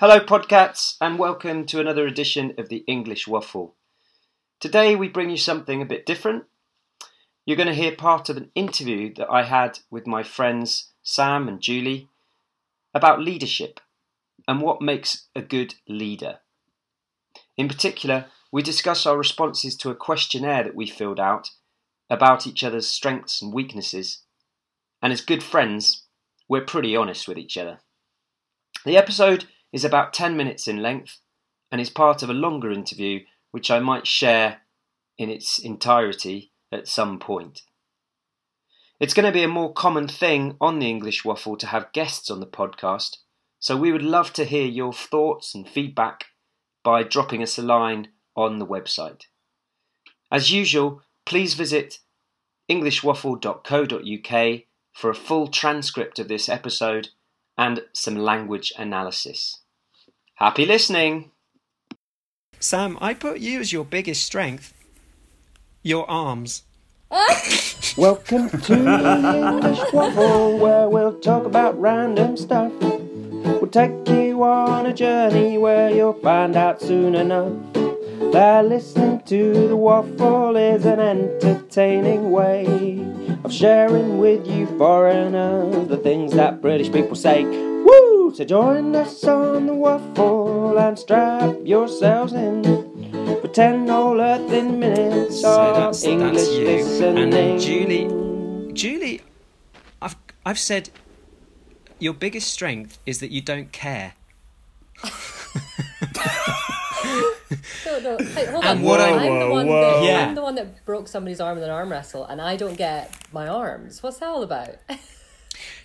Hello, Podcats, and welcome to another edition of the English Waffle. Today, we bring you something a bit different. You're going to hear part of an interview that I had with my friends Sam and Julie about leadership and what makes a good leader. In particular, we discuss our responses to a questionnaire that we filled out about each other's strengths and weaknesses. And as good friends, we're pretty honest with each other. The episode is about 10 minutes in length and is part of a longer interview which I might share in its entirety at some point. It's going to be a more common thing on the English Waffle to have guests on the podcast, so we would love to hear your thoughts and feedback by dropping us a line on the website. As usual, please visit englishwaffle.co.uk for a full transcript of this episode and some language analysis. Happy listening! Sam, I put you as your biggest strength. Your arms. Welcome to the English Waffle, where we'll talk about random stuff. We'll take you on a journey where you'll find out soon enough that listening to the waffle is an entertaining way of sharing with you foreigners the things that British people say. Woo! So join us on the waffle and strap yourselves in for ten whole earthing minutes So of that's, English that's you. listening. And then Julie, Julie, I've I've said your biggest strength is that you don't care. No, no. Hey, hold And on. what I- I'm the one whoa. that Yeah. I'm the one that broke somebody's arm in an arm wrestle, and I don't get my arms. What's that all about?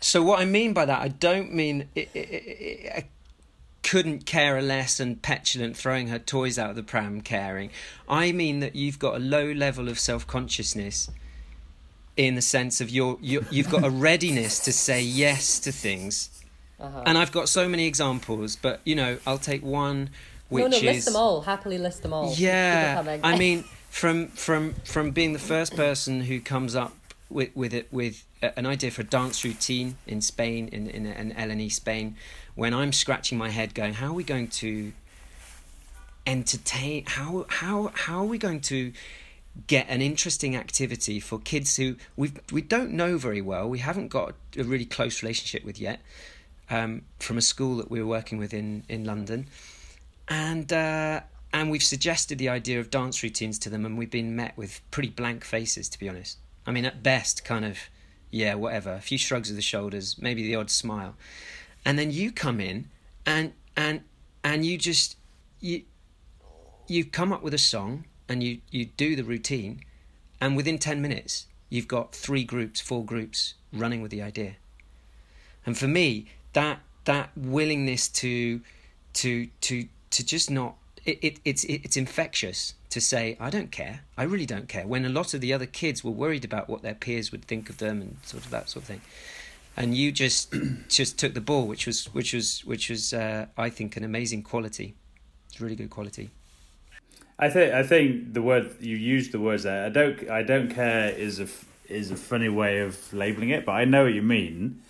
So what I mean by that, I don't mean I I I I couldn't care less and petulant throwing her toys out of the pram caring. I mean that you've got a low level of self consciousness in the sense of your you you've got a readiness to say yes to things. Uh-huh. And I've got so many examples, but you know, I'll take one which no, no, is list them all. Happily list them all. Yeah. I mean, from from from being the first person who comes up with with it with an idea for a dance routine in Spain in in an L&E Spain, when I'm scratching my head, going, how are we going to entertain? How how how are we going to get an interesting activity for kids who we we don't know very well, we haven't got a really close relationship with yet, um, from a school that we were working with in in London and uh, and we've suggested the idea of dance routines to them, and we've been met with pretty blank faces, to be honest. I mean, at best, kind of, yeah, whatever, a few shrugs of the shoulders, maybe the odd smile, and then you come in and and and you just you you come up with a song and you you do the routine, and within ten minutes you've got three groups, four groups running with the idea. And for me, that that willingness to to to to just not it, it it's it, it's infectious to say I don't care. I really don't care. When a lot of the other kids were worried about what their peers would think of them and sort of that sort of thing, and you just just took the ball, which was which was which was uh, I think an amazing quality. It's really good quality. I think I think the word you used the words there. I don't I don't care is a is a funny way of labeling it, but I know what you mean.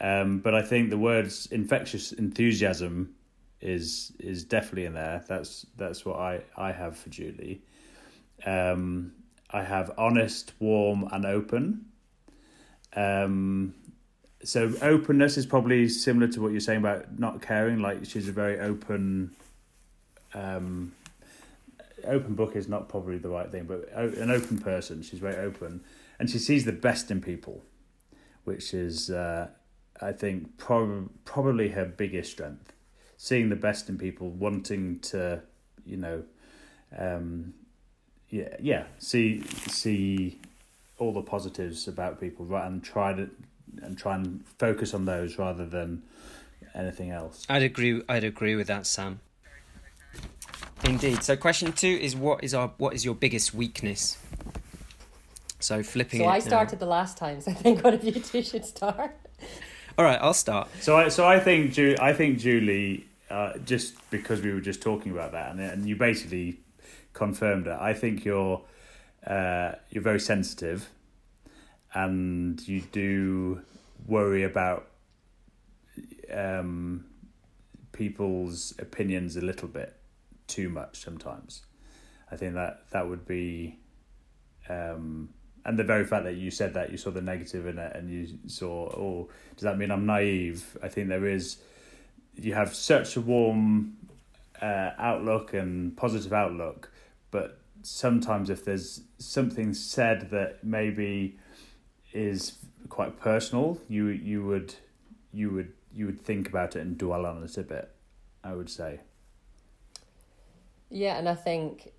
Um, but I think the words infectious enthusiasm is is definitely in there. That's that's what I I have for Julie. Um, I have honest, warm, and open. Um, so openness is probably similar to what you're saying about not caring. Like she's a very open. Um, open book is not probably the right thing, but an open person. She's very open, and she sees the best in people, which is, uh, I think, prob- probably her biggest strength. Seeing the best in people, wanting to, you know, um, yeah, yeah, see see all the positives about people, right, and try to and try and focus on those rather than anything else. I'd agree. I'd agree with that, Sam. Indeed. So, question two is what is our what is your biggest weakness? So flipping so it. I now. started the last time, so I think one of you two should start. All right, I'll start. So I so I think Ju- I think Julie uh, just because we were just talking about that and and you basically confirmed it. I think you're uh, you're very sensitive and you do worry about um, people's opinions a little bit too much sometimes. I think that that would be, um, and the very fact that you said that you saw the negative in it and you saw, oh, does that mean I'm naive? I think there is, you have such a warm uh, outlook and positive outlook, but sometimes if there's something said that maybe is quite personal, you you would you would you would think about it and dwell on it a bit. I would say. Yeah, and I think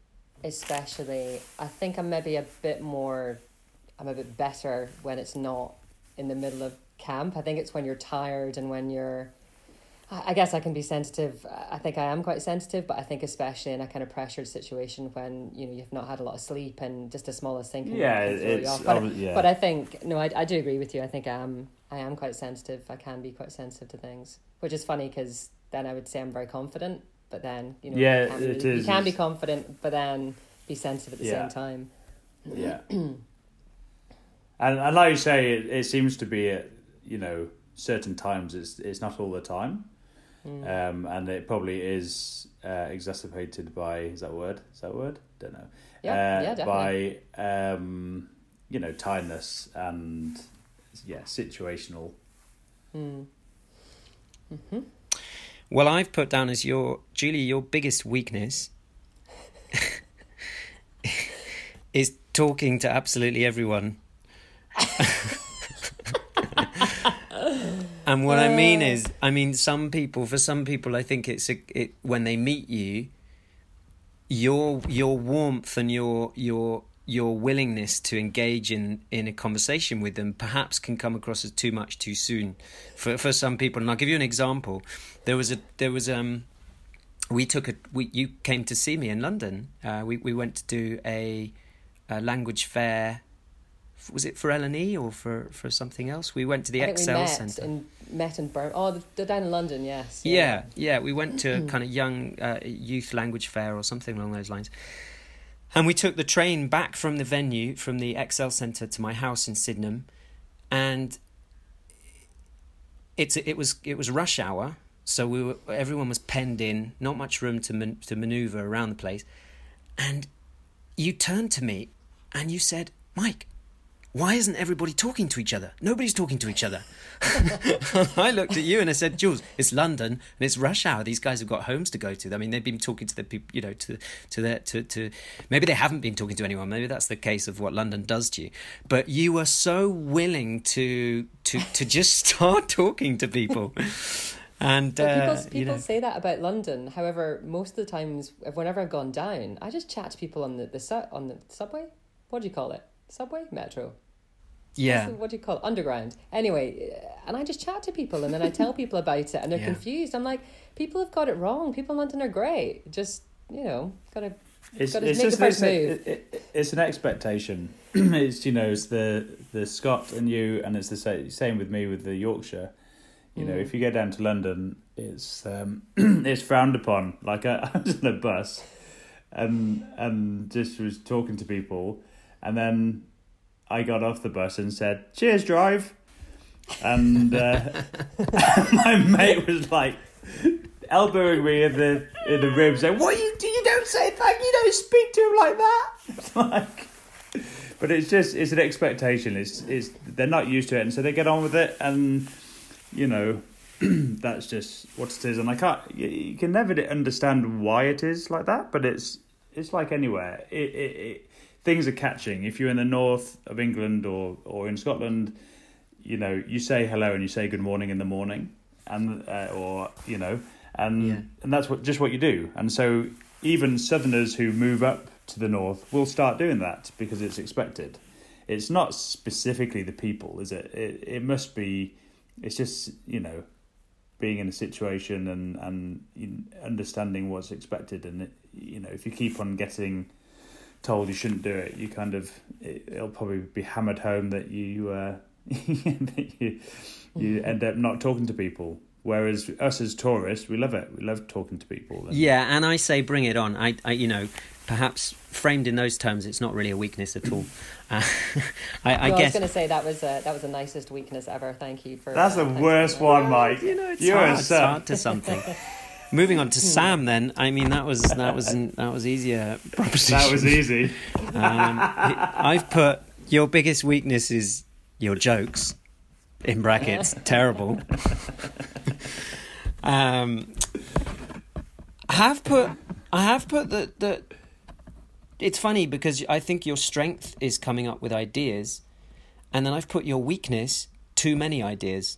especially I think I'm maybe a bit more I'm a bit better when it's not in the middle of camp. I think it's when you're tired and when you're I guess I can be sensitive. I think I am quite sensitive, but I think especially in a kind of pressured situation when you know you've not had a lot of sleep and just a smallest thing can, Yeah, can throw you it's- off. But, yeah. but I think no, I, I do agree with you. I think I am I am quite sensitive. I can be quite sensitive to things, which is funny because then I would say I'm very confident, but then you know Yeah, you can, it be, you can be confident, but then be sensitive at the Yeah. same time. Yeah. and and like you say, it, it seems to be at you know certain times. It's it's not all the time, um, and it probably is uh, exacerbated by is that a word? Is that a word? Don't know. Yeah, uh, yeah, definitely. By um, you know tiredness and yeah situational. Well, I've put down as your Julie, your biggest weakness is talking to absolutely everyone. And what I mean is, I mean, some people, for some people, I think it's a, it when they meet you, your your warmth and your your your willingness to engage in in a conversation with them perhaps can come across as too much too soon for for some people. And I'll give you an example. There was a there was um we took a we you came to see me in London. Uh we we went to do a, a language fair was it for L&E or for for something else we went to the I Excel met Centre in met in Birmingham. Oh, the, the down in London, yes. yeah, yeah. We went to a kind of young uh, youth language fair or something along those lines. And we took the train back from the venue, from the Excel Centre to my house in Sydenham. And it's it was it was rush hour, so we were everyone was penned in, not much room to man, to maneuver around the place. And you turned to me and you said, "Mike, why isn't everybody talking to each other? Nobody's talking to each other." I looked at you and I said, "Jules, it's London and it's rush hour. These guys have got homes to go to. I mean, they've been talking to the people, you know, to to their to to maybe they haven't been talking to anyone. Maybe that's the case of what London does to you. But you were so willing to to to just start talking to people." And But uh, people, people you know, say that about London. However, most of the times, whenever I've gone down, I just chat to people on the, the su- on the subway. What do you call it? Subway, metro. Yeah, What do you call it? Underground. Anyway, uh, and I just chat to people, and then I tell people about it, and they're Yeah. confused. I'm like, people have got it wrong. People in London are great. Just you know, gotta It's, Gotta it's just it's, move. it, it, it's an expectation. it's you know it's the the Scot and you, and it's the sa- same with me with the Yorkshire. You know, if you go down to London, it's um, it's frowned upon. Like I, I was on a bus, and and just was talking to people, and then I got off the bus and said, "Cheers, drive," and uh, my mate was like elbowing me in the in the ribs, saying, "What you do? You don't say thank you. Don't speak to him like that." It's like, but it's just it's an expectation. It's it's they're not used to it, and so they get on with it, and you know. that's just what it is, and I can't. You, you can never understand why it is like that, but it's it's like anywhere. It, it, it things are catching. If you're in the north of England or or in Scotland, you know you say hello and you say good morning in the morning, and uh, or you know, and Yeah. and that's what just what you do. And so even Southerners who move up to the north will start doing that because it's expected. It's not specifically the people, is it? It it must be. It's just you know being in a situation and and understanding what's expected and you know if you keep on getting told you shouldn't do it you kind of it, it'll probably be hammered home that you uh that you you end up not talking to people whereas us as tourists we love it we love talking to people and, Yeah, and I say bring it on. I, I, you know, perhaps framed in those terms, it's not really a weakness at all. Uh, I, I no, I was going to say that was uh, that was the nicest weakness ever. Thank you for. that's uh, the worst for that. one mike you know it's You're hard, a it's hard to something. moving on to Sam. Then I mean that was that was that was easier proposition. That was easy. Um, I've put your biggest weakness is your jokes in brackets terrible. um, I have put I have put that that it's funny because I think your strength is coming up with ideas, and then I've put your weakness too many ideas.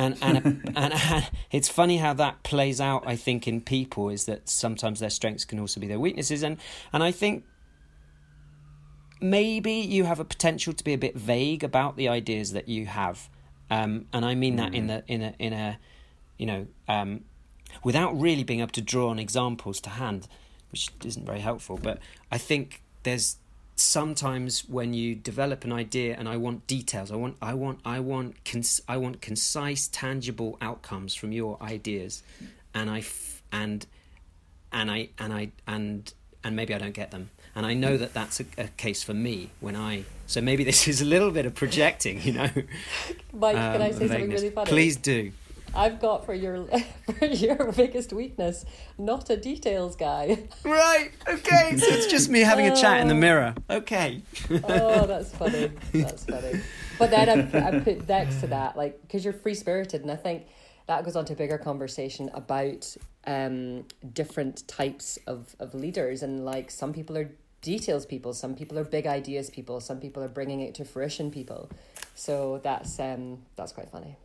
And and, and and it's funny how that plays out. I think in people is that sometimes their strengths can also be their weaknesses, and and I think maybe you have a potential to be a bit vague about the ideas that you have, um, and I mean that in the in a in a you know um, without really being able to draw on examples to hand, which isn't very helpful. But I think there's sometimes when you develop an idea and I want details, I want I want I want cons- I want concise, tangible outcomes from your ideas, and I f- and and I and I and and maybe I don't get them. And I know that that's a, a case for me when I. So maybe this is a little bit of projecting, you know. Mike, can I um, say something vagueness. really funny? Please do. I've got for your for your biggest weakness, not a details guy. Right. Okay. So it's just me having a chat in the mirror. Okay. Oh, that's funny. That's funny. But then I put, I put next to that, like, because you're free spirited, and I think that goes on to a bigger conversation about um, different types of, of leaders. And like, some people are details people, some people are big ideas people, some people are bringing it to fruition people. So that's um, that's quite funny.